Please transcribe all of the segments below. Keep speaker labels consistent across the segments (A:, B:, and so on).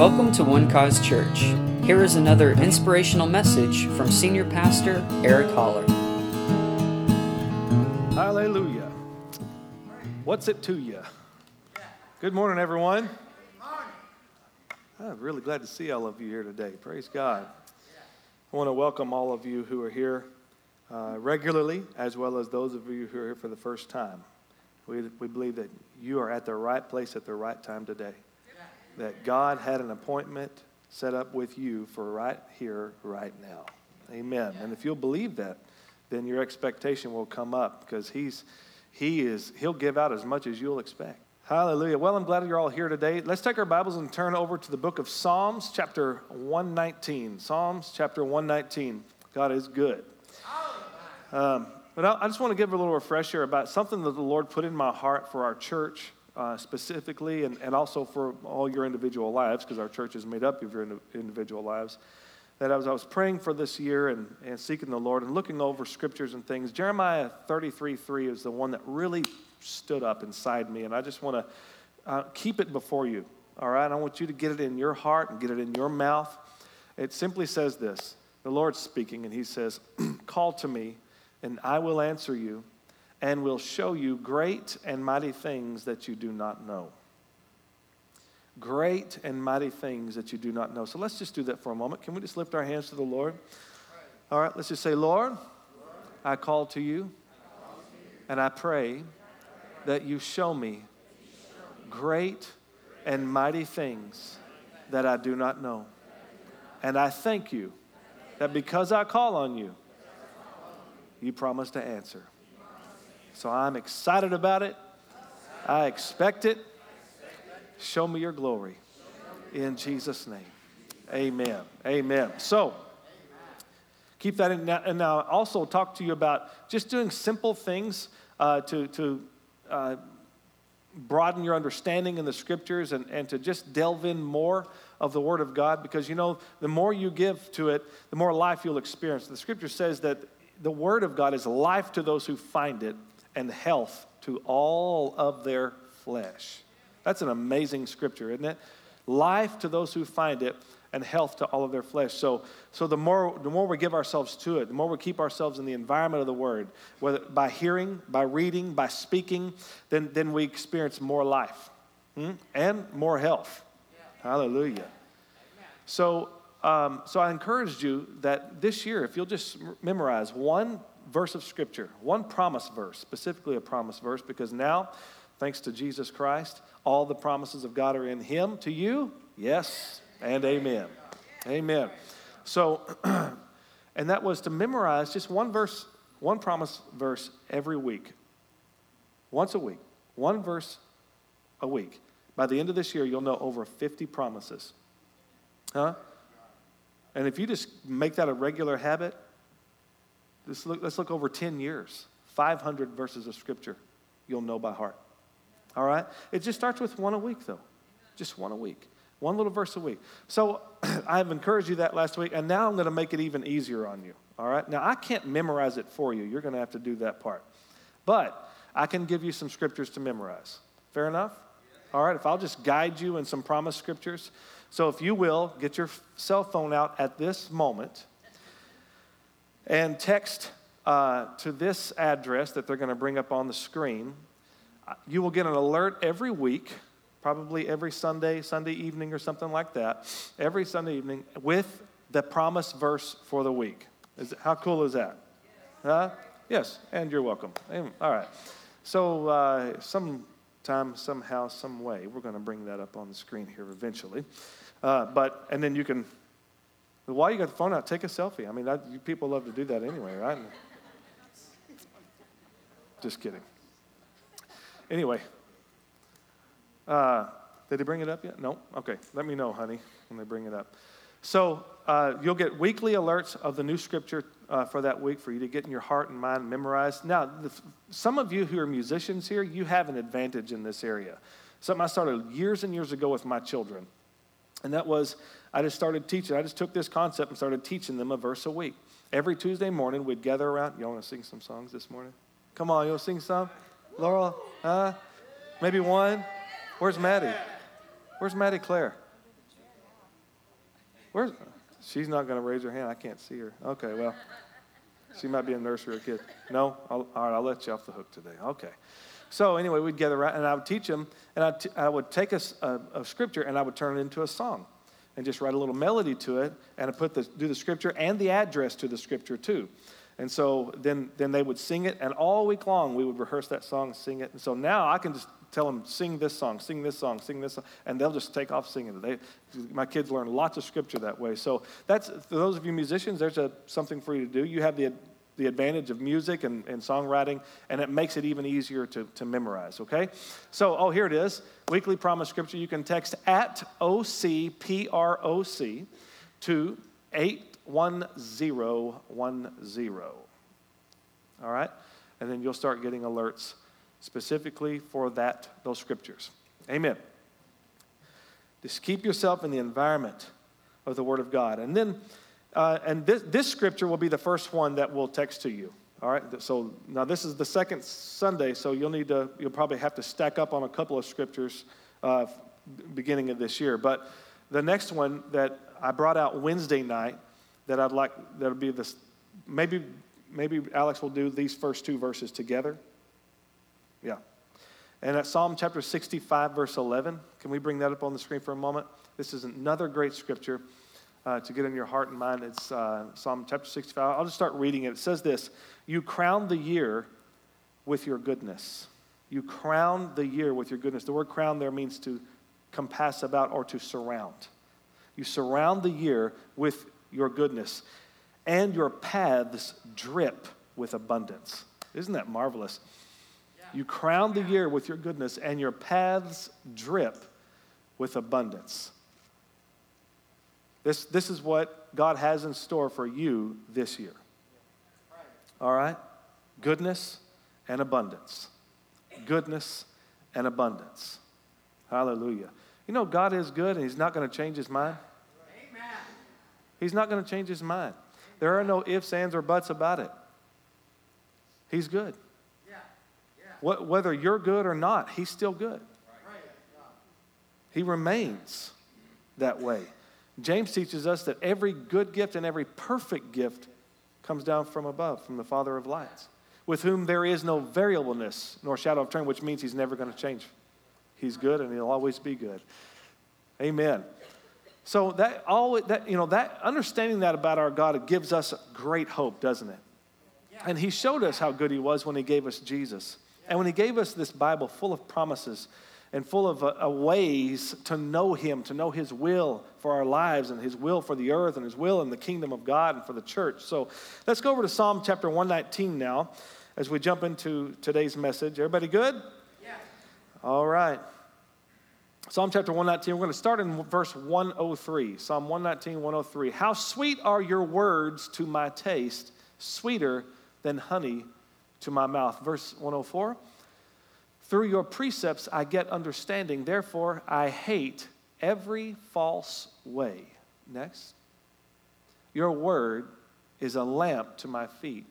A: Welcome to One Cause Church. Here is another inspirational message from Senior Pastor Eric Holler.
B: Hallelujah. What's it to you? Good morning, everyone. I'm really glad to see all of you here today. Praise God. I want to welcome all of you who are here uh, regularly, as well as those of you who are here for the first time. We, we believe that you are at the right place at the right time today. That God had an appointment set up with you for right here, right now. Amen. And if you'll believe that, then your expectation will come up because he's he is he'll give out as much as you'll expect. Hallelujah. Well, I'm glad you're all here today. Let's take our Bibles and turn over to the book of Psalms, chapter 119. Psalms, chapter 119. God is good. Um, but I, I just want to give a little refresher about something that the Lord put in my heart for our church uh, specifically, and, and also for all your individual lives, because our church is made up of your individual lives. That as I was praying for this year and, and seeking the Lord and looking over scriptures and things, Jeremiah 33 3 is the one that really stood up inside me. And I just want to uh, keep it before you. All right? I want you to get it in your heart and get it in your mouth. It simply says this The Lord's speaking, and He says, Call to me and I will answer you and will show you great and mighty things that you do not know. Great and mighty things that you do not know. So let's just do that for a moment. Can we just lift our hands to the Lord? All right, let's just say, Lord, I call to you and I pray that you show me great and mighty things that I do not know. And I thank you that because I call on you, you promise to answer. So I'm excited about it. I expect it. Show me your glory. In Jesus' name. Amen. Amen. So, keep that in. And now, also talk to you about just doing simple things uh, to, to uh, broaden your understanding in the scriptures and, and to just delve in more of the Word of God because you know, the more you give to it, the more life you'll experience. The scripture says that the Word of God is life to those who find it and health to all of their flesh. That's an amazing scripture, isn't it? Life to those who find it and health to all of their flesh. So, so the, more, the more we give ourselves to it, the more we keep ourselves in the environment of the Word, whether by hearing, by reading, by speaking, then, then we experience more life hmm? and more health. Yeah. Hallelujah. So um, so I encouraged you that this year, if you'll just memorize one verse of Scripture, one promise verse, specifically a promise verse, because now, thanks to Jesus Christ, all the promises of God are in Him. To you, yes and amen. Amen. So, and that was to memorize just one verse, one promise verse every week, once a week, one verse a week. By the end of this year, you'll know over 50 promises. Huh? And if you just make that a regular habit, let's look, let's look over 10 years, 500 verses of scripture you'll know by heart. All right? It just starts with one a week, though. Just one a week. One little verse a week. So I've encouraged you that last week, and now I'm going to make it even easier on you. All right? Now, I can't memorize it for you. You're going to have to do that part. But I can give you some scriptures to memorize. Fair enough? All right? If I'll just guide you in some promise scriptures. So, if you will, get your cell phone out at this moment and text uh, to this address that they're going to bring up on the screen. Uh, you will get an alert every week, probably every Sunday, Sunday evening, or something like that, every Sunday evening with the promise verse for the week. Is, how cool is that? Huh? Yes, and you're welcome. All right. So, uh, sometime, somehow, some way, we're going to bring that up on the screen here eventually. Uh, but, and then you can, while you got the phone out, take a selfie. I mean, people love to do that anyway, right? Just kidding. Anyway, uh, did they bring it up yet? No? Okay. Let me know, honey, when they bring it up. So uh, you'll get weekly alerts of the new scripture uh, for that week for you to get in your heart and mind memorized. Now, the, some of you who are musicians here, you have an advantage in this area. Something I started years and years ago with my children. And that was, I just started teaching. I just took this concept and started teaching them a verse a week. Every Tuesday morning, we'd gather around. Y'all want to sing some songs this morning? Come on, you want to sing some? Laurel? Huh? Maybe one? Where's Maddie? Where's Maddie Claire? Where's, she's not going to raise her hand. I can't see her. Okay, well, she might be a nursery or kid. No? I'll, all right, I'll let you off the hook today. Okay. So anyway, we'd gather around, and I would teach them, and I would take a, a, a, scripture and I would turn it into a song, and just write a little melody to it, and put the do the scripture and the address to the scripture too. And so then then they would sing it, and all week long we would rehearse that song, sing it. And so now I can just tell them sing this song, sing this song, sing this song, and they'll just take off singing it. They, my kids learn lots of scripture that way. So that's for those of you musicians. There's a, something for you to do. You have the the advantage of music and, and songwriting, and it makes it even easier to, to memorize, okay? So, oh, here it is weekly promise scripture. You can text at OCPROC to 81010. All right? And then you'll start getting alerts specifically for that, those scriptures. Amen. Just keep yourself in the environment of the Word of God. And then uh, and this, this scripture will be the first one that we'll text to you. All right. So now this is the second Sunday, so you'll need to, you'll probably have to stack up on a couple of scriptures uh, beginning of this year. But the next one that I brought out Wednesday night that I'd like, that'll be this, maybe, maybe Alex will do these first two verses together. Yeah. And at Psalm chapter 65, verse 11, can we bring that up on the screen for a moment? This is another great scripture uh, to get in your heart and mind. It's uh, Psalm chapter 65. I'll just start reading it. It says this You crown the year with your goodness. You crown the year with your goodness. The word crown there means to compass about or to surround. You surround the year with your goodness, and your paths drip with abundance. Isn't that marvelous? Yeah. You crown the year with your goodness, and your paths drip with abundance. This, this is what God has in store for you this year. All right? Goodness and abundance. Goodness and abundance. Hallelujah. You know, God is good and He's not going to change His mind. Amen. He's not going to change His mind. There are no ifs, ands, or buts about it. He's good. Yeah. Yeah. Whether you're good or not, He's still good. Right. He remains that way. James teaches us that every good gift and every perfect gift comes down from above, from the Father of lights, with whom there is no variableness nor shadow of turn, which means he's never going to change. He's good and he'll always be good. Amen. So that all that you know that understanding that about our God it gives us great hope, doesn't it? And he showed us how good he was when he gave us Jesus. And when he gave us this Bible full of promises and full of uh, uh, ways to know Him, to know His will for our lives and His will for the earth and His will in the kingdom of God and for the church. So let's go over to Psalm chapter 119 now as we jump into today's message. Everybody good? Yeah. All right. Psalm chapter 119, we're going to start in verse 103. Psalm 119, 103. How sweet are your words to my taste, sweeter than honey to my mouth. Verse 104. Through your precepts I get understanding. Therefore, I hate every false way. Next. Your word is a lamp to my feet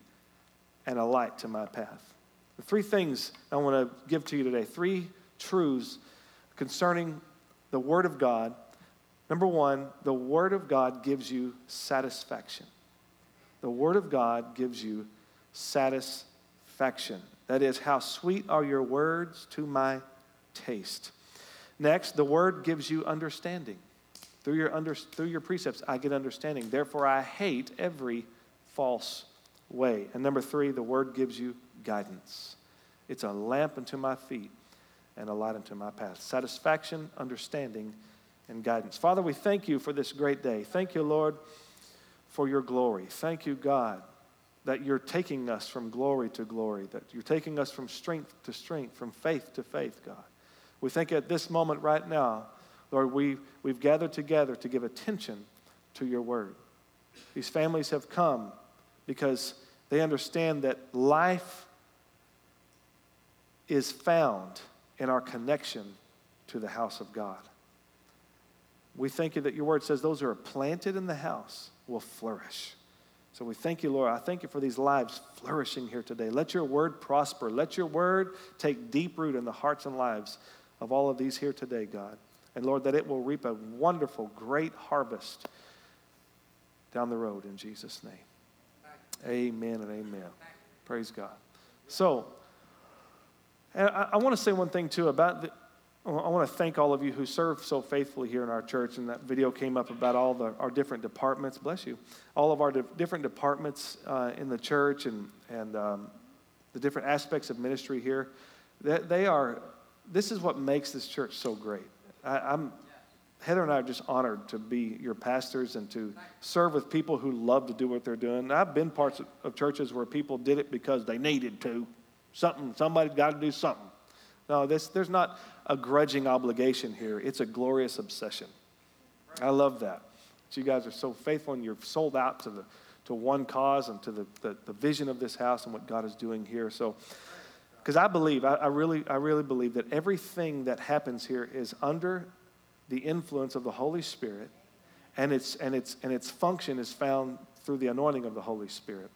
B: and a light to my path. The three things I want to give to you today three truths concerning the Word of God. Number one, the Word of God gives you satisfaction. The Word of God gives you satisfaction. That is, how sweet are your words to my taste. Next, the word gives you understanding. Through your, under, through your precepts, I get understanding. Therefore, I hate every false way. And number three, the word gives you guidance. It's a lamp unto my feet and a light unto my path. Satisfaction, understanding, and guidance. Father, we thank you for this great day. Thank you, Lord, for your glory. Thank you, God, that you're taking us from glory to glory, that you're taking us from strength to strength, from faith to faith, God. We think at this moment right now, Lord, we, we've gathered together to give attention to your word. These families have come because they understand that life is found in our connection to the house of God. We thank you that your word says those who are planted in the house will flourish. So we thank you, Lord. I thank you for these lives flourishing here today. Let your word prosper. Let your word take deep root in the hearts and lives of all of these here today, God. And Lord, that it will reap a wonderful, great harvest down the road in Jesus' name. Amen and amen. Praise God. So, I, I want to say one thing too about the, I want to thank all of you who serve so faithfully here in our church. And that video came up about all the, our different departments. Bless you. All of our di- different departments uh, in the church and, and um, the different aspects of ministry here. They, they, are, this is what makes this church so great. I, I'm, Heather and I are just honored to be your pastors and to serve with people who love to do what they're doing. I've been parts of churches where people did it because they needed to. Something, somebody's got to do something. No, this, there's not a grudging obligation here. It's a glorious obsession. I love that. You guys are so faithful and you're sold out to, the, to one cause and to the, the, the vision of this house and what God is doing here. So, because I believe, I, I, really, I really believe that everything that happens here is under the influence of the Holy Spirit, and its, and its, and its function is found through the anointing of the Holy Spirit.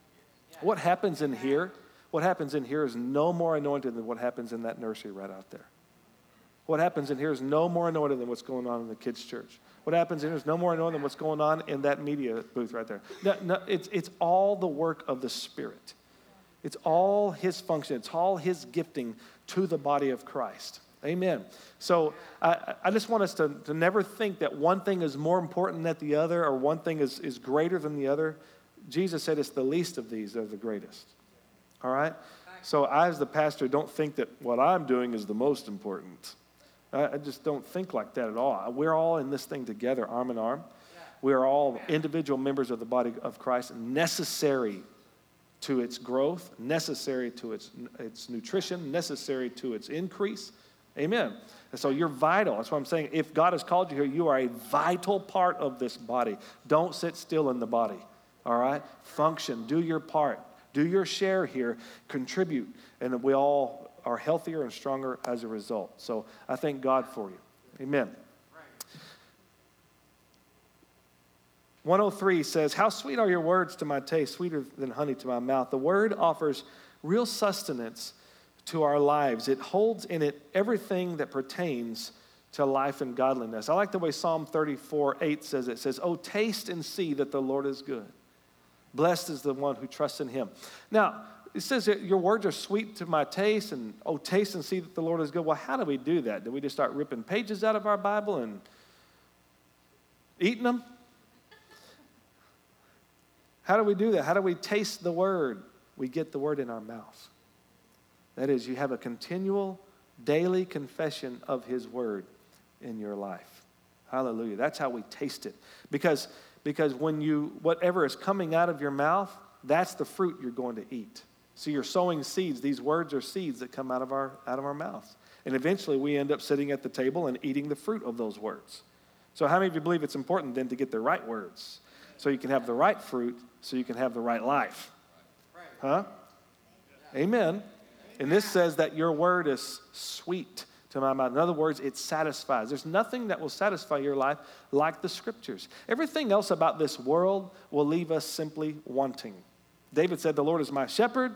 B: What happens in here, what happens in here is no more anointed than what happens in that nursery right out there. What happens in here is no more anointed than what's going on in the kids' church. What happens in here is no more anointed than what's going on in that media booth right there. No, no, it's, it's all the work of the Spirit. It's all His function. It's all His gifting to the body of Christ. Amen. So I, I just want us to, to never think that one thing is more important than the other or one thing is, is greater than the other. Jesus said it's the least of these that are the greatest. All right? So I, as the pastor, don't think that what I'm doing is the most important. I, I just don't think like that at all. We're all in this thing together, arm in arm. We are all individual members of the body of Christ, necessary to its growth, necessary to its, its nutrition, necessary to its increase Amen. And so you're vital. That's what I'm saying. If God has called you here, you are a vital part of this body. Don't sit still in the body. All right? Function. Do your part. Do your share here. Contribute. And we all are healthier and stronger as a result. So I thank God for you. Amen. 103 says, How sweet are your words to my taste, sweeter than honey to my mouth. The word offers real sustenance to our lives. It holds in it everything that pertains to life and godliness. I like the way Psalm 34 8 says it. it says, Oh, taste and see that the Lord is good. Blessed is the one who trusts in him. Now, it says that your words are sweet to my taste, and oh, taste and see that the Lord is good. Well, how do we do that? Do we just start ripping pages out of our Bible and eating them? How do we do that? How do we taste the word? We get the word in our mouth. That is, you have a continual daily confession of His Word in your life. Hallelujah. That's how we taste it. Because, because when you, whatever is coming out of your mouth, that's the fruit you're going to eat. So you're sowing seeds. These words are seeds that come out of our, out of our mouths. And eventually we end up sitting at the table and eating the fruit of those words. So, how many of you believe it's important then to get the right words so you can have the right fruit, so you can have the right life? Huh? Amen. And this says that your word is sweet to my mouth. In other words, it satisfies. There's nothing that will satisfy your life like the scriptures. Everything else about this world will leave us simply wanting. David said, The Lord is my shepherd,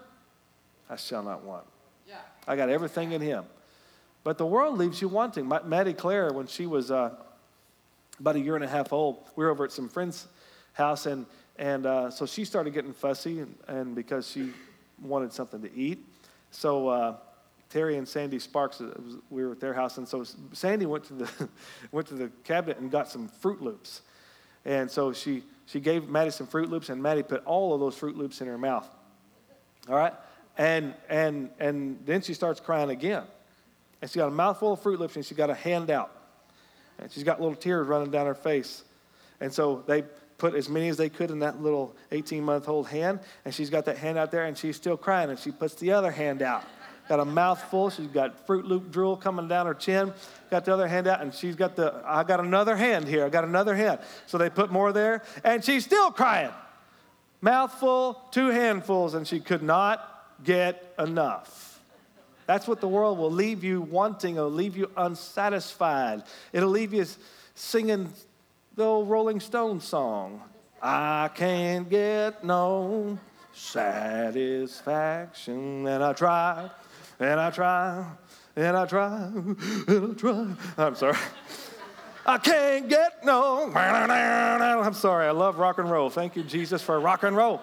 B: I shall not want. Yeah. I got everything in him. But the world leaves you wanting. Maddie Claire, when she was uh, about a year and a half old, we were over at some friend's house, and, and uh, so she started getting fussy, and, and because she wanted something to eat. So uh, Terry and Sandy Sparks, was, we were at their house, and so Sandy went to the went to the cabinet and got some Froot Loops, and so she she gave Maddie some Froot Loops, and Maddie put all of those Froot Loops in her mouth. All right, and and and then she starts crying again, and she got a mouthful of Froot Loops, and she got a hand out, and she's got little tears running down her face, and so they put as many as they could in that little 18 month old hand. And she's got that hand out there and she's still crying. And she puts the other hand out. Got a mouthful. She's got Froot Loop drool coming down her chin. Got the other hand out. And she's got the, I got another hand here. I got another hand. So they put more there. And she's still crying. Mouthful, two handfuls. And she could not get enough. That's what the world will leave you wanting. It'll leave you unsatisfied. It'll leave you singing the old Rolling Stones song. I can't get no satisfaction. And I try, and I try, and I try, and I try. I'm sorry. I can't get no. I'm sorry, I love rock and roll. Thank you, Jesus, for rock and roll.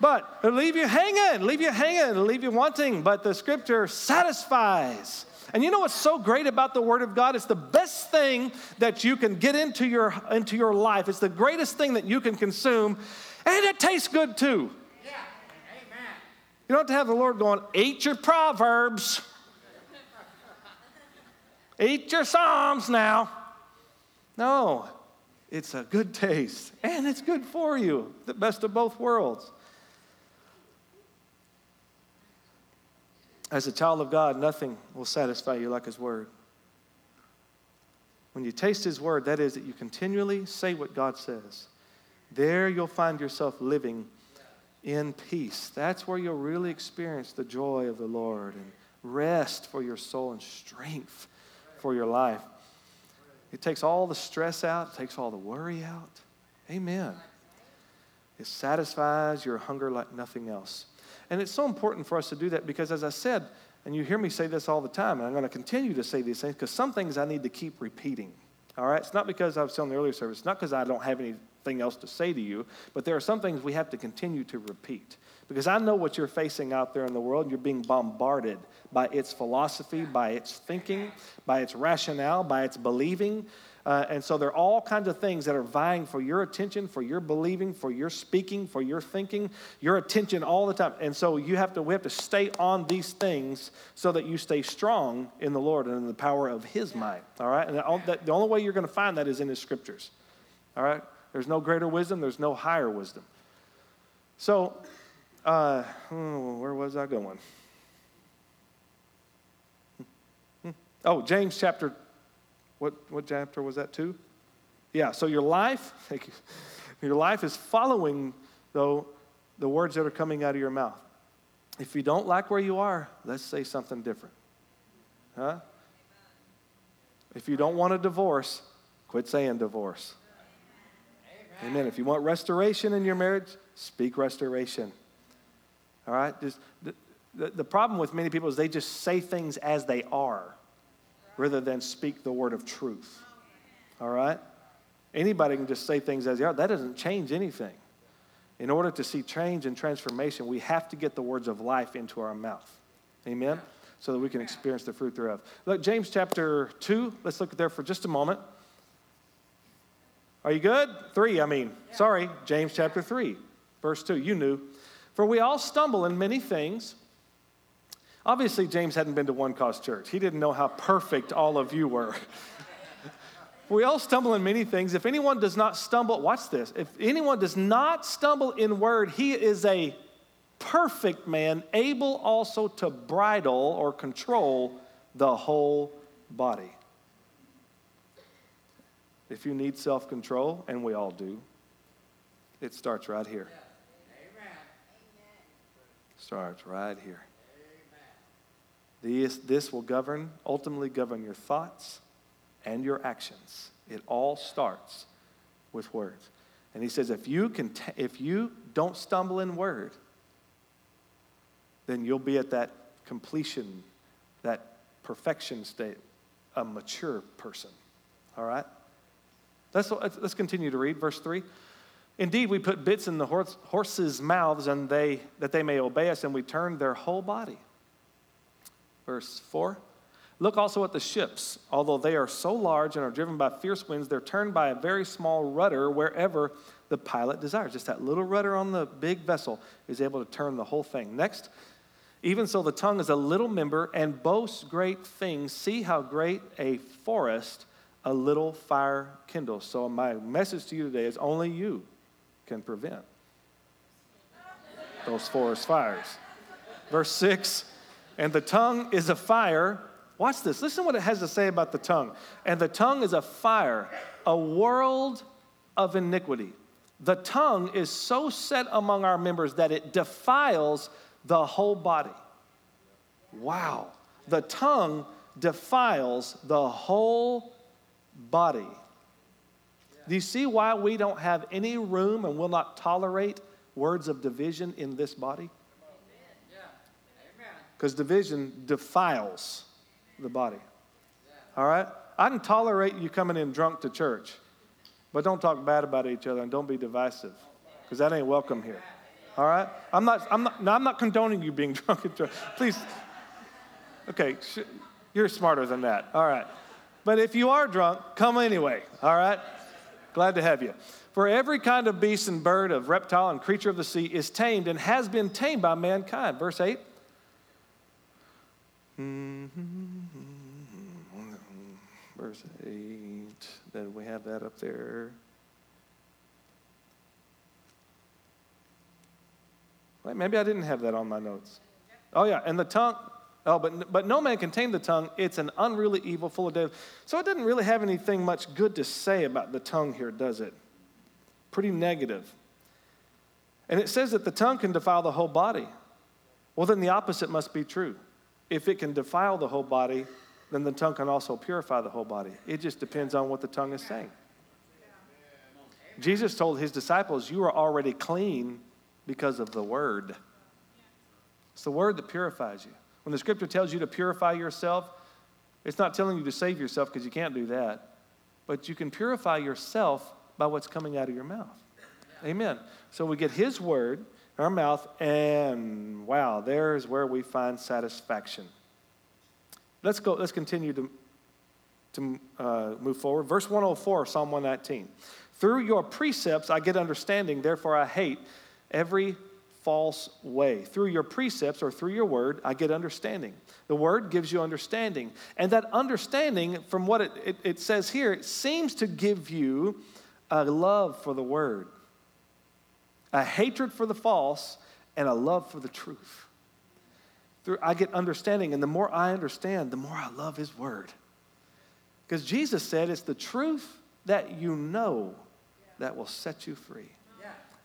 B: But it'll leave you hanging, leave you hanging, leave you wanting. But the scripture satisfies. And you know what's so great about the Word of God? It's the best thing that you can get into your, into your life. It's the greatest thing that you can consume, and it tastes good too. You don't have to have the Lord going, eat your Proverbs, eat your Psalms now. No, it's a good taste, and it's good for you, the best of both worlds. As a child of God, nothing will satisfy you like His Word. When you taste His Word, that is, that you continually say what God says. There you'll find yourself living in peace. That's where you'll really experience the joy of the Lord and rest for your soul and strength for your life. It takes all the stress out, it takes all the worry out. Amen. It satisfies your hunger like nothing else. And it's so important for us to do that because, as I said, and you hear me say this all the time, and I'm going to continue to say these things because some things I need to keep repeating. All right? It's not because I was telling the earlier service, it's not because I don't have anything else to say to you, but there are some things we have to continue to repeat. Because I know what you're facing out there in the world. You're being bombarded by its philosophy, by its thinking, by its rationale, by its believing. Uh, and so there are all kinds of things that are vying for your attention, for your believing, for your speaking, for your thinking, your attention all the time. And so you have to, we have to stay on these things so that you stay strong in the Lord and in the power of His might. All right? And the only way you're going to find that is in His scriptures. All right? There's no greater wisdom, there's no higher wisdom. So, uh, oh, where was I going? Hmm, hmm. Oh, James chapter what, what chapter was that, two? Yeah, so your life, thank you. Your life is following, though, the words that are coming out of your mouth. If you don't like where you are, let's say something different. Huh? If you don't want a divorce, quit saying divorce. Amen. If you want restoration in your marriage, speak restoration. All right? Just, the, the, the problem with many people is they just say things as they are rather than speak the word of truth. All right? Anybody can just say things as they are. That doesn't change anything. In order to see change and transformation, we have to get the words of life into our mouth. Amen? So that we can experience the fruit thereof. Look, James chapter 2, let's look there for just a moment. Are you good? 3, I mean. Sorry, James chapter 3, verse 2. You knew. For we all stumble in many things. Obviously, James hadn't been to One Cause Church. He didn't know how perfect all of you were. we all stumble in many things. If anyone does not stumble, watch this. If anyone does not stumble in word, he is a perfect man, able also to bridle or control the whole body. If you need self control, and we all do, it starts right here. Starts right here. This, this will govern, ultimately govern your thoughts and your actions. It all starts with words. And he says, if you, can t- if you don't stumble in word, then you'll be at that completion, that perfection state, a mature person. All right? Let's, let's continue to read verse 3. Indeed, we put bits in the horse, horses' mouths and they, that they may obey us, and we turn their whole body. Verse 4 Look also at the ships. Although they are so large and are driven by fierce winds, they're turned by a very small rudder wherever the pilot desires. Just that little rudder on the big vessel is able to turn the whole thing. Next, even so, the tongue is a little member and boasts great things. See how great a forest a little fire kindles. So, my message to you today is only you can prevent those forest fires. Verse 6 and the tongue is a fire. Watch this. Listen what it has to say about the tongue. And the tongue is a fire, a world of iniquity. The tongue is so set among our members that it defiles the whole body. Wow. The tongue defiles the whole body. Do you see why we don't have any room and will not tolerate words of division in this body? because division defiles the body. All right? I can tolerate you coming in drunk to church, but don't talk bad about each other and don't be divisive, because that ain't welcome here. All right? I'm not, I'm not, no, I'm not condoning you being drunk at church. Please. Okay, sh- you're smarter than that. All right. But if you are drunk, come anyway. All right? Glad to have you. For every kind of beast and bird, of reptile and creature of the sea is tamed and has been tamed by mankind. Verse 8. Mm-hmm. Verse 8. Then we have that up there. Wait, maybe I didn't have that on my notes. Oh, yeah. And the tongue. Oh, but, but no man can tame the tongue. It's an unruly evil full of death. So it doesn't really have anything much good to say about the tongue here, does it? Pretty negative. And it says that the tongue can defile the whole body. Well, then the opposite must be true. If it can defile the whole body, then the tongue can also purify the whole body. It just depends on what the tongue is saying. Jesus told his disciples, You are already clean because of the word. It's the word that purifies you. When the scripture tells you to purify yourself, it's not telling you to save yourself because you can't do that, but you can purify yourself by what's coming out of your mouth. Amen. So we get his word in our mouth, and wow, there's where we find satisfaction. Let's go, let's continue to, to uh, move forward. Verse 104, Psalm 119. Through your precepts I get understanding, therefore I hate every false way. Through your precepts or through your word, I get understanding. The word gives you understanding. And that understanding, from what it, it, it says here, it seems to give you a love for the word, a hatred for the false, and a love for the truth. Through, I get understanding, and the more I understand, the more I love his word. Because Jesus said it's the truth that you know that will set you free.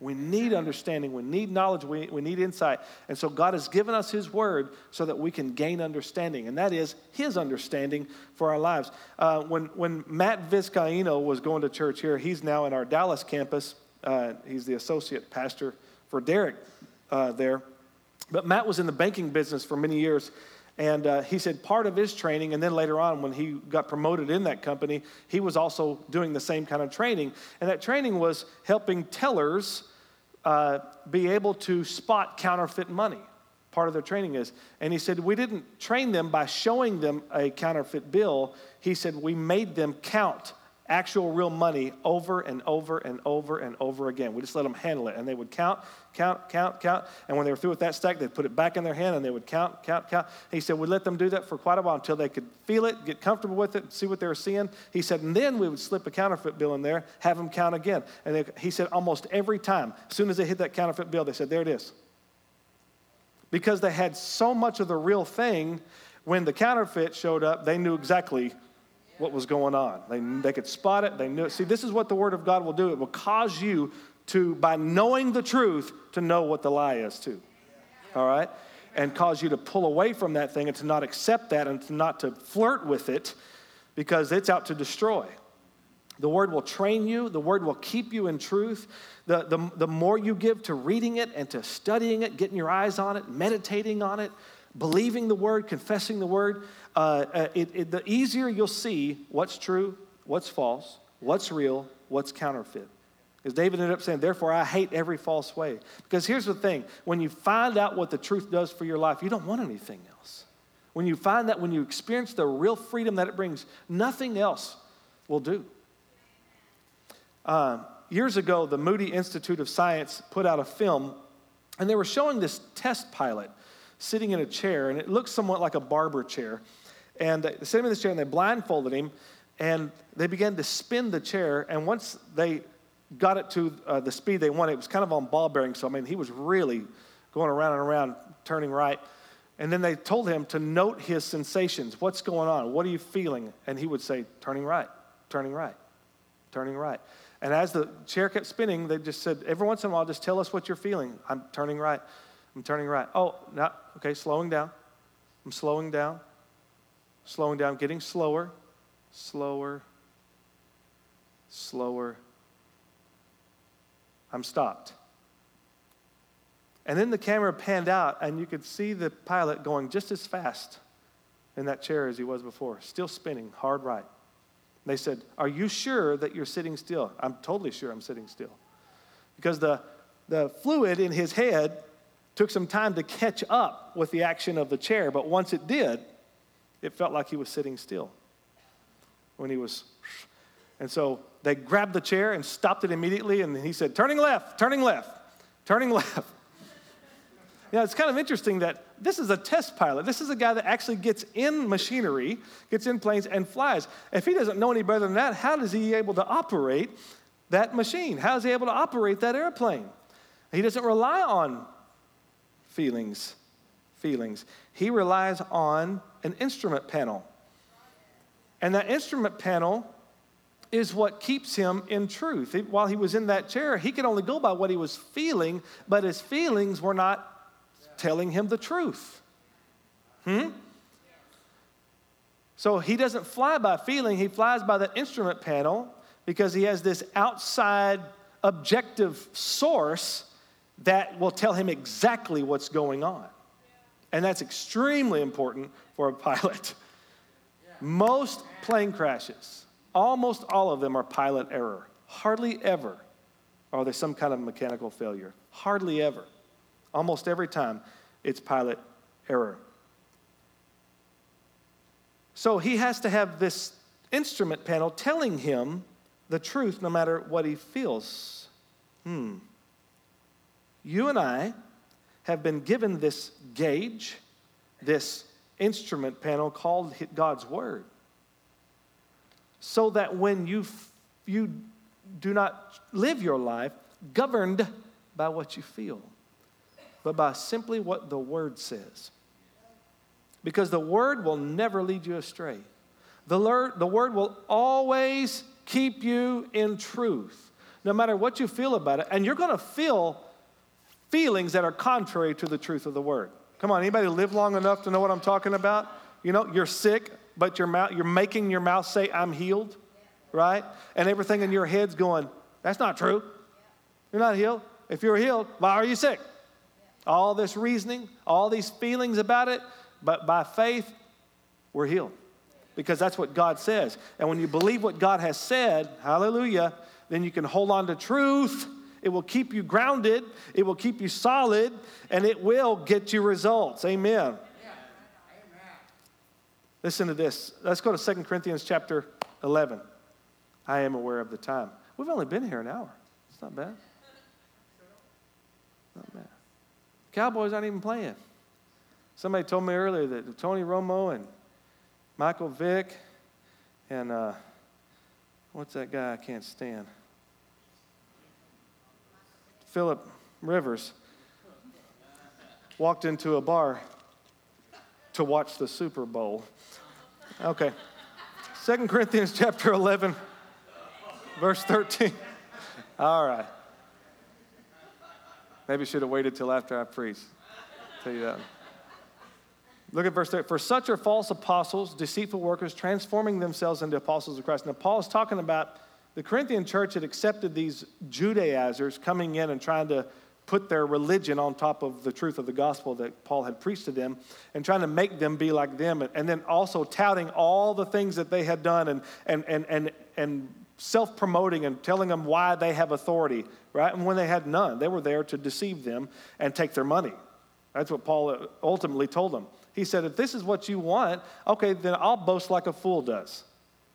B: We need understanding. We need knowledge. We, we need insight. And so God has given us His word so that we can gain understanding. And that is His understanding for our lives. Uh, when, when Matt Vizcaino was going to church here, he's now in our Dallas campus. Uh, he's the associate pastor for Derek uh, there. But Matt was in the banking business for many years. And uh, he said part of his training, and then later on, when he got promoted in that company, he was also doing the same kind of training. And that training was helping tellers uh, be able to spot counterfeit money. Part of their training is. And he said, We didn't train them by showing them a counterfeit bill. He said, We made them count actual real money over and over and over and over again. We just let them handle it. And they would count, count, count, count. And when they were through with that stack, they'd put it back in their hand and they would count, count, count. He said, we let them do that for quite a while until they could feel it, get comfortable with it, see what they were seeing. He said, and then we would slip a counterfeit bill in there, have them count again. And they, he said, almost every time, as soon as they hit that counterfeit bill, they said, there it is. Because they had so much of the real thing, when the counterfeit showed up, they knew exactly what was going on. They, they could spot it, they knew it. See, this is what the Word of God will do. It will cause you to, by knowing the truth, to know what the lie is too. All right? And cause you to pull away from that thing and to not accept that and to not to flirt with it because it's out to destroy. The Word will train you, the Word will keep you in truth. The, the, the more you give to reading it and to studying it, getting your eyes on it, meditating on it, believing the Word, confessing the Word, uh, uh, it, it, the easier you'll see what's true, what's false, what's real, what's counterfeit. Because David ended up saying, Therefore, I hate every false way. Because here's the thing when you find out what the truth does for your life, you don't want anything else. When you find that, when you experience the real freedom that it brings, nothing else will do. Uh, years ago, the Moody Institute of Science put out a film, and they were showing this test pilot sitting in a chair, and it looked somewhat like a barber chair. And they set him in this chair and they blindfolded him and they began to spin the chair. And once they got it to uh, the speed they wanted, it was kind of on ball bearings. So, I mean, he was really going around and around, turning right. And then they told him to note his sensations. What's going on? What are you feeling? And he would say, turning right, turning right, turning right. And as the chair kept spinning, they just said, every once in a while, just tell us what you're feeling. I'm turning right. I'm turning right. Oh, now, okay, slowing down. I'm slowing down slowing down, getting slower, slower, slower. I'm stopped. And then the camera panned out, and you could see the pilot going just as fast in that chair as he was before, still spinning, hard right, They said, Are you sure that you're sitting still? I'm totally sure I'm sitting still. Because the, the fluid in his head took some time to catch up with the action of the chair, but once it did, it felt like he was sitting still when he was. And so they grabbed the chair and stopped it immediately, and he said, Turning left, turning left, turning left. You know, it's kind of interesting that this is a test pilot. This is a guy that actually gets in machinery, gets in planes, and flies. If he doesn't know any better than that, how is he able to operate that machine? How is he able to operate that airplane? He doesn't rely on feelings. Feelings. He relies on an instrument panel. And that instrument panel is what keeps him in truth. While he was in that chair, he could only go by what he was feeling, but his feelings were not telling him the truth. Hmm? So he doesn't fly by feeling, he flies by the instrument panel because he has this outside objective source that will tell him exactly what's going on. And that's extremely important for a pilot. Most plane crashes, almost all of them are pilot error. Hardly ever are there some kind of mechanical failure. Hardly ever. Almost every time, it's pilot error. So he has to have this instrument panel telling him the truth no matter what he feels. Hmm. You and I have been given this gauge, this instrument panel called God's Word, so that when you, you do not live your life governed by what you feel but by simply what the Word says. Because the Word will never lead you astray. The, the Word will always keep you in truth, no matter what you feel about it. And you're going to feel feelings that are contrary to the truth of the Word. Come on, anybody live long enough to know what I'm talking about? You know, you're sick, but your mouth, you're making your mouth say, I'm healed, right? And everything in your head's going, that's not true. You're not healed. If you're healed, why are you sick? all this reasoning, all these feelings about it, but by faith, we're healed. Because that's what God says. And when you believe what God has said, hallelujah, then you can hold on to truth. It will keep you grounded, it will keep you solid, and it will get you results. Amen. Listen to this. Let's go to 2 Corinthians chapter 11. I am aware of the time. We've only been here an hour. It's not bad. Not bad. Cowboys aren't even playing. Somebody told me earlier that Tony Romo and Michael Vick and uh, what's that guy I can't stand? Philip Rivers walked into a bar to watch the Super Bowl. Okay. Second Corinthians chapter 11, verse 13. All right. Maybe should have waited till after I preach. tell you that. Look at verse 3. For such are false apostles, deceitful workers, transforming themselves into apostles of Christ. Now, Paul is talking about the Corinthian church had accepted these Judaizers coming in and trying to put their religion on top of the truth of the gospel that Paul had preached to them and trying to make them be like them. And then also touting all the things that they had done and, and, and, and, and self promoting and telling them why they have authority, right? And when they had none, they were there to deceive them and take their money. That's what Paul uh, ultimately told them. He said, If this is what you want, okay, then I'll boast like a fool does.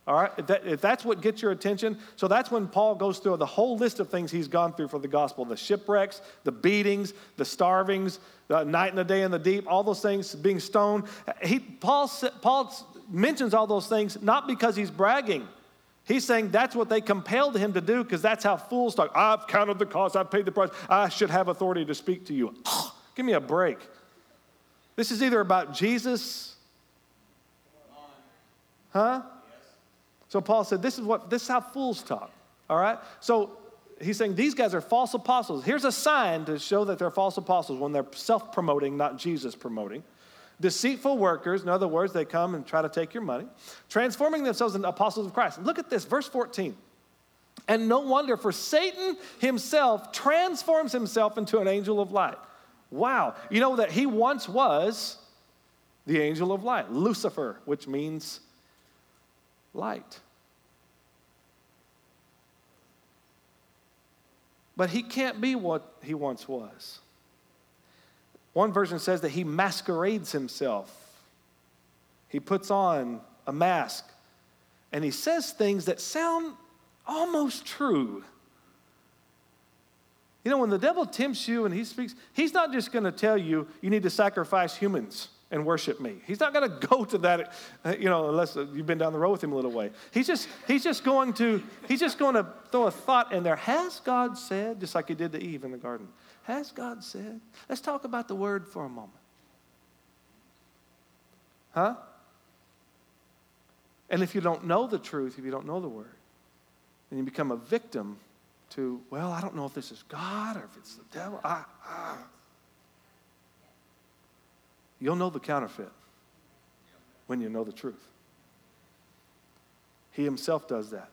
B: All right, if, that, if, that's what gets your attention, so that's when Paul goes through the whole list of things he's gone through for the gospel the shipwrecks, the beatings, the starvings, the night and the day in the deep, all those things, being stoned. He, Paul, Paul mentions all those things not because he's bragging. He's saying that's what they compelled him to do because that's how fools talk. I've counted the cost, I've paid the price, I should have authority to speak to you. Give me a break. This is either about Jesus, huh? So Paul said, This is what this is how fools talk. All right? So he's saying these guys are false apostles. Here's a sign to show that they're false apostles when they're self-promoting, not Jesus promoting deceitful workers, in other words, they come and try to take your money, transforming themselves into apostles of Christ. Look at this, verse 14. And no wonder, for Satan himself transforms himself into an angel of light. Wow. You know that he once was the angel of light, Lucifer, which means light. But he can't be what he once was. One version says that he masquerades himself. He puts on a mask and he says things that sound almost true. You know, when the devil tempts you and he speaks, he's not just going to tell you you need to sacrifice humans and worship me. He's not going to go to that, uh, you know, unless uh, you've been down the road with him a little way. He's just, he's just going to, he's just going to throw a thought in there. Has God said, just like he did to Eve in the garden, has God said? Let's talk about the word for a moment. Huh? And if you don't know the truth, if you don't know the word, then you become a victim to, well, I don't know if this is God or if it's the devil. I, I. You'll know the counterfeit when you know the truth. He himself does that,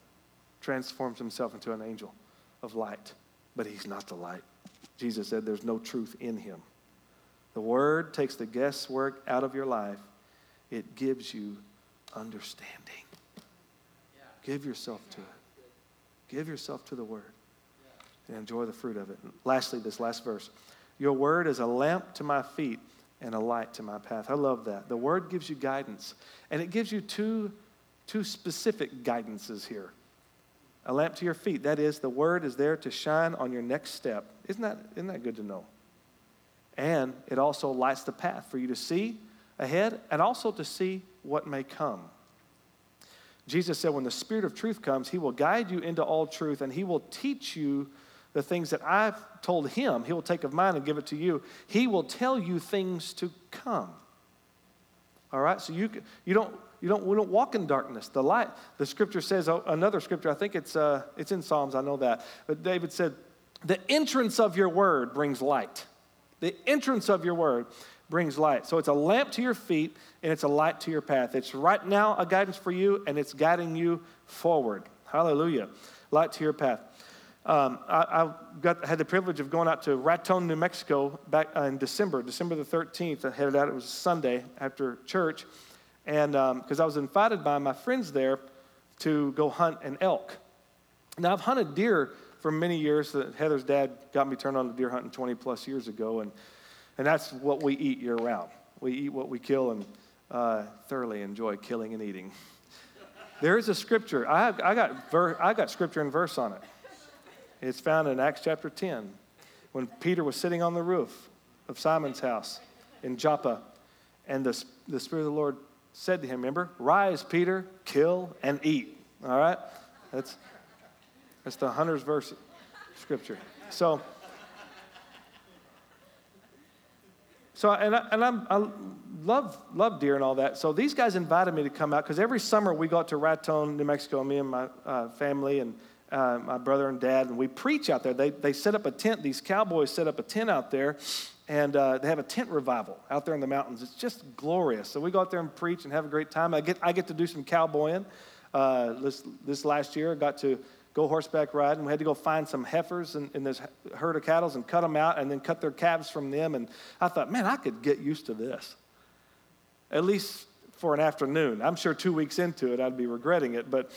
B: transforms himself into an angel of light, but he's not the light. Jesus said there's no truth in him. The word takes the guesswork out of your life, it gives you understanding. Give yourself to it. Give yourself to the word and enjoy the fruit of it. And lastly, this last verse Your word is a lamp to my feet and a light to my path. I love that. The word gives you guidance, and it gives you two, two specific guidances here. A lamp to your feet, that is, the word is there to shine on your next step. Isn't that, isn't that good to know? And it also lights the path for you to see ahead and also to see what may come. Jesus said, When the Spirit of truth comes, He will guide you into all truth and He will teach you the things that I've told him, he will take of mine and give it to you. He will tell you things to come. All right? So you, you don't, you don't, we don't walk in darkness. The light, the scripture says, oh, another scripture, I think it's, uh, it's in Psalms, I know that. But David said, the entrance of your word brings light. The entrance of your word brings light. So it's a lamp to your feet and it's a light to your path. It's right now a guidance for you and it's guiding you forward. Hallelujah. Light to your path. Um, I, I got, had the privilege of going out to Raton, New Mexico back uh, in December, December the 13th. I headed out, it was Sunday after church. And because um, I was invited by my friends there to go hunt an elk. Now, I've hunted deer for many years. Heather's dad got me turned on to deer hunting 20 plus years ago. And, and that's what we eat year round. We eat what we kill and uh, thoroughly enjoy killing and eating. there is a scripture. I, I, got ver- I got scripture and verse on it. It's found in Acts chapter 10 when Peter was sitting on the roof of Simon's house in Joppa. And the, the Spirit of the Lord said to him, Remember, rise, Peter, kill and eat. All right? That's, that's the hunter's verse scripture. So, so and, I, and I'm, I love, love deer and all that. So these guys invited me to come out because every summer we go out to Raton, New Mexico, me and my uh, family, and uh, my brother and dad, and we preach out there. They, they set up a tent, these cowboys set up a tent out there, and uh, they have a tent revival out there in the mountains. It's just glorious. So we go out there and preach and have a great time. I get, I get to do some cowboying. Uh, this, this last year, I got to go horseback riding. We had to go find some heifers in, in this herd of cattle and cut them out and then cut their calves from them. And I thought, man, I could get used to this, at least for an afternoon. I'm sure two weeks into it, I'd be regretting it, but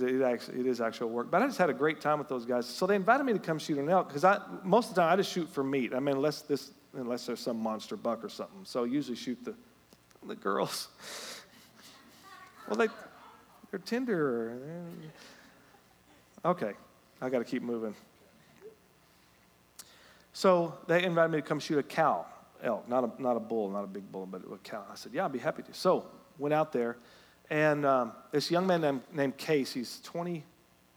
B: because it, it is actual work. But I just had a great time with those guys. So they invited me to come shoot an elk because I most of the time I just shoot for meat. I mean, unless this unless there's some monster buck or something. So I usually shoot the the girls. well, they they're tender. Okay, I got to keep moving. So they invited me to come shoot a cow elk, not a, not a bull, not a big bull, but a cow. I said, yeah, I'd be happy to. So went out there and um, this young man named, named, Case, he's 20,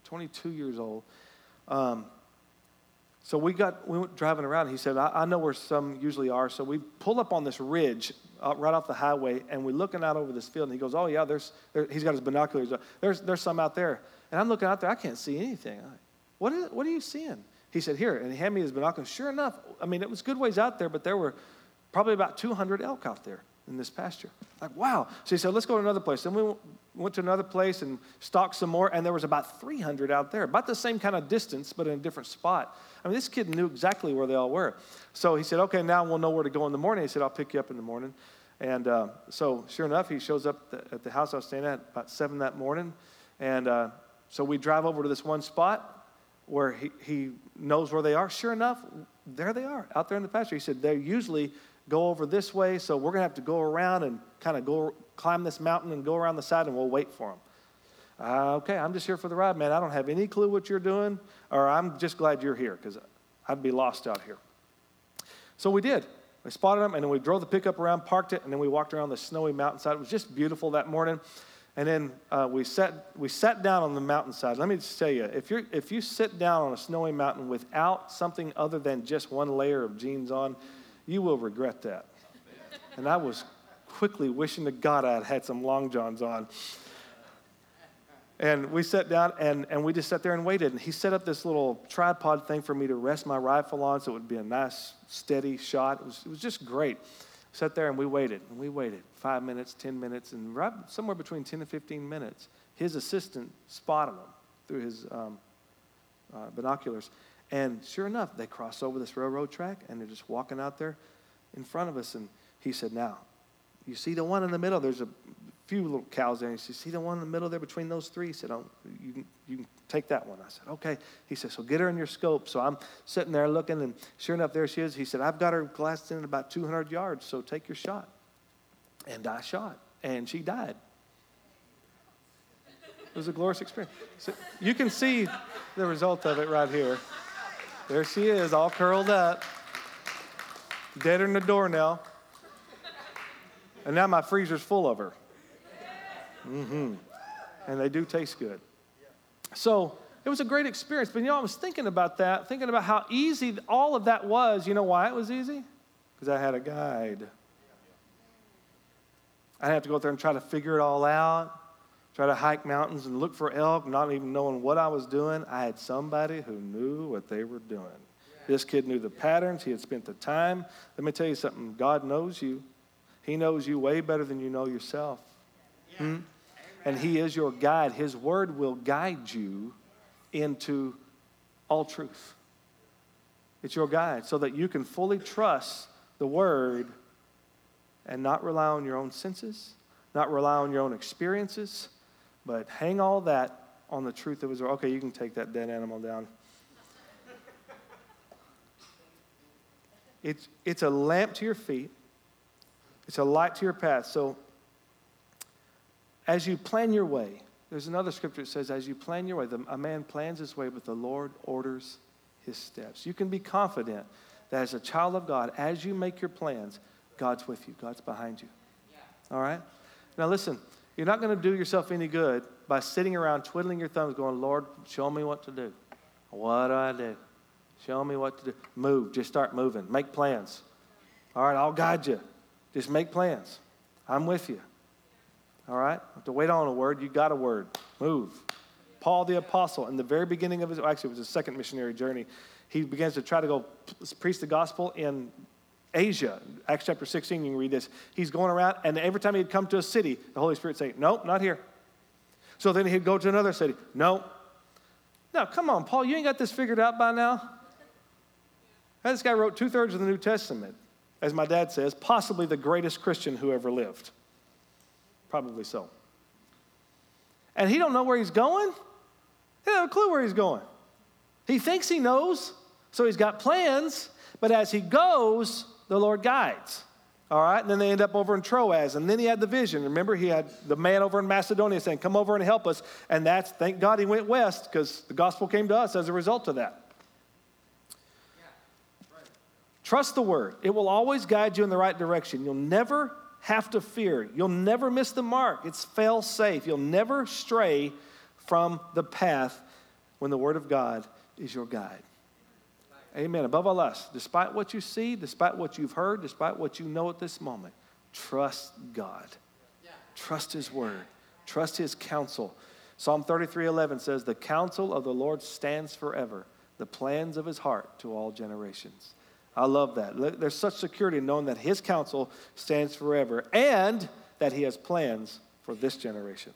B: 22 years old. Um, so we got we went driving around. He said, I, I, know where some usually are." So we pull up on this ridge uh, right off the highway, and we're looking out over this field. And he goes, "Oh yeah, there's." There, he's got his binoculars. There's there's some out there, and I'm looking out there. I can't see anything. Like, what is what are you seeing? He said, "Here," and he handed me his binoculars. Sure enough, I mean, it was good ways out there, but there were probably about 200 elk out there in this pasture. Like, wow. So he said, let's go to another place. Then we went to another place and stalked some more, and there was about 300 out there, about the same kind of distance, but in a different spot. I mean, this kid knew exactly where they all were. So he said, okay, now we'll know where to go in the morning. He said, I'll pick you up in the morning. And uh, so, sure enough, he shows up at the house I was staying at about 7 that morning. And uh, so we drive over to this one spot, where he, he knows where they are. Sure enough, there they are out there in the pasture. He said they're usually go over this way, so we're going to have to go around and kind of go climb this mountain and go around the side, and we'll wait for them. Uh, okay, I'm just here for the ride, man. I don't have any clue what you're doing, or I'm just glad you're here because I'd be lost out here. So we did. We spotted them, and then we drove the pickup around, parked it, and then we walked around the snowy mountainside. It was just beautiful that morning. And then uh, we, sat, we sat down on the mountainside. Let me just tell you if, you're, if you sit down on a snowy mountain without something other than just one layer of jeans on, you will regret that. And I was quickly wishing to God I had had some long johns on. And we sat down and, and we just sat there and waited. And he set up this little tripod thing for me to rest my rifle on so it would be a nice, steady shot. It was, it was just great. Sat there and we waited and we waited five minutes, 10 minutes, and right somewhere between 10 and 15 minutes, his assistant spotted them through his um, uh, binoculars. And sure enough, they crossed over this railroad track and they're just walking out there in front of us. And he said, Now, you see the one in the middle? There's a few little cows there. And He said, See the one in the middle there between those three? He said, oh, you, can, you can take that one. I said, Okay. He said, So get her in your scope. So I'm sitting there looking, and sure enough, there she is. He said, I've got her glassed in at about 200 yards, so take your shot. And I shot, and she died. It was a glorious experience. So you can see the result of it right here. There she is, all curled up, dead in the door now. And now my freezer's full of her. Mm-hmm. And they do taste good. So it was a great experience. But you know, I was thinking about that, thinking about how easy all of that was. You know why it was easy? Because I had a guide. I didn't have to go out there and try to figure it all out, try to hike mountains and look for elk, not even knowing what I was doing. I had somebody who knew what they were doing. This kid knew the patterns, he had spent the time. Let me tell you something God knows you, He knows you way better than you know yourself. Hmm? and He is your guide. His word will guide you into all truth. It's your guide so that you can fully trust the word and not rely on your own senses, not rely on your own experiences, but hang all that on the truth of word. Okay, you can take that dead animal down. It's, it's a lamp to your feet, it's a light to your path. So as you plan your way, there's another scripture that says, as you plan your way, the, a man plans his way, but the Lord orders his steps. You can be confident that as a child of God, as you make your plans, God's with you, God's behind you. Yeah. All right? Now, listen, you're not going to do yourself any good by sitting around twiddling your thumbs, going, Lord, show me what to do. What do I do? Show me what to do. Move. Just start moving. Make plans. All right, I'll guide you. Just make plans. I'm with you. All right? To wait on a word. You got a word. Move. Paul the apostle, in the very beginning of his, actually, it was his second missionary journey, he begins to try to go preach the gospel in Asia. Acts chapter 16, you can read this. He's going around, and every time he'd come to a city, the Holy Spirit say, Nope, not here. So then he'd go to another city. Nope. Now, come on, Paul, you ain't got this figured out by now? This guy wrote two thirds of the New Testament, as my dad says, possibly the greatest Christian who ever lived. Probably so. And he don't know where he's going. He doesn't have a clue where he's going. He thinks he knows, so he's got plans, but as he goes, the Lord guides. All right, and then they end up over in Troas, and then he had the vision. Remember, he had the man over in Macedonia saying, Come over and help us. And that's, thank God he went west because the gospel came to us as a result of that. Trust the word, it will always guide you in the right direction. You'll never have to fear. You'll never miss the mark. It's fail safe. You'll never stray from the path when the Word of God is your guide. Amen. Above all else, despite what you see, despite what you've heard, despite what you know at this moment, trust God. Trust His Word. Trust His counsel. Psalm 33 11 says, The counsel of the Lord stands forever, the plans of His heart to all generations. I love that. There's such security in knowing that His counsel stands forever and that He has plans for this generation.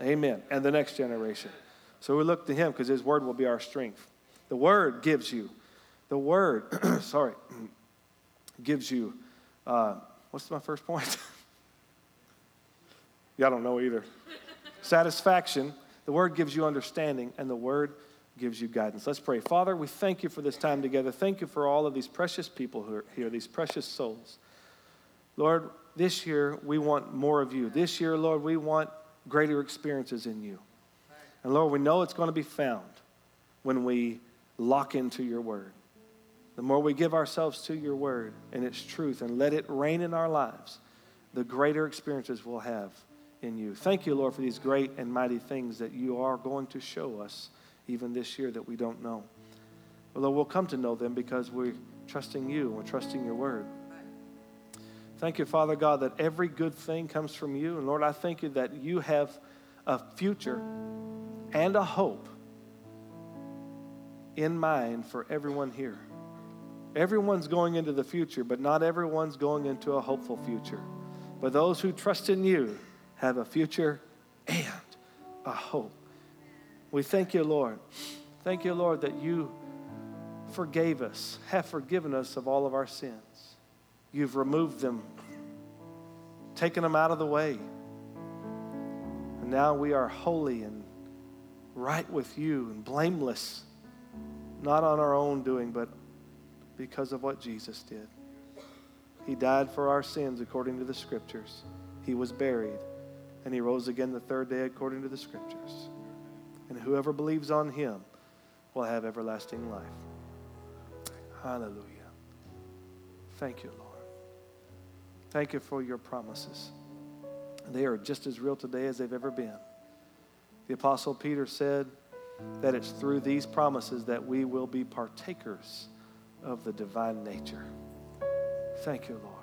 B: Amen. And the next generation. So we look to Him because His word will be our strength. The word gives you, the word, sorry, gives you, uh, what's my first point? Y'all don't know either. Satisfaction. The word gives you understanding, and the word gives you guidance. Let's pray. Father, we thank you for this time together. Thank you for all of these precious people who are here, these precious souls. Lord, this year we want more of you. This year, Lord, we want greater experiences in you. And Lord, we know it's going to be found when we lock into your word. The more we give ourselves to your word and its truth and let it reign in our lives, the greater experiences we'll have in you. Thank you, Lord, for these great and mighty things that you are going to show us even this year that we don't know. Lord, we'll come to know them because we're trusting you we're trusting your word. Thank you, Father God, that every good thing comes from you. And Lord, I thank you that you have a future and a hope in mind for everyone here. Everyone's going into the future, but not everyone's going into a hopeful future. But those who trust in you have a future and a hope. We thank you, Lord. Thank you, Lord, that you forgave us, have forgiven us of all of our sins. You've removed them, taken them out of the way. And now we are holy and right with you and blameless, not on our own doing, but because of what Jesus did. He died for our sins according to the scriptures. He was buried, and he rose again the third day according to the scriptures. And whoever believes on him will have everlasting life. Hallelujah. Thank you, Lord. Thank you for your promises. They are just as real today as they've ever been. The Apostle Peter said that it's through these promises that we will be partakers of the divine nature. Thank you, Lord.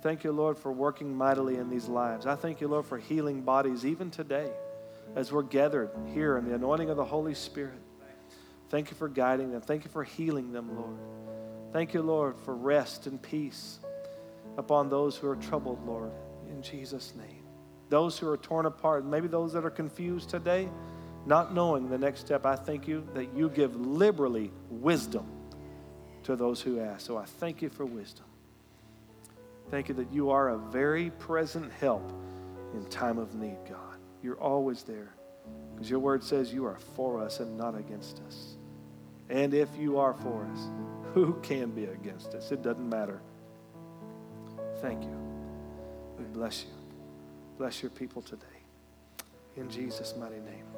B: Thank you, Lord, for working mightily in these lives. I thank you, Lord, for healing bodies even today as we're gathered here in the anointing of the Holy Spirit. Thank you for guiding them. Thank you for healing them, Lord. Thank you, Lord, for rest and peace upon those who are troubled, Lord, in Jesus' name. Those who are torn apart, maybe those that are confused today, not knowing the next step, I thank you that you give liberally wisdom to those who ask. So I thank you for wisdom. Thank you that you are a very present help in time of need, God. You're always there because your word says you are for us and not against us. And if you are for us, who can be against us? It doesn't matter. Thank you. We bless you. Bless your people today. In Jesus' mighty name.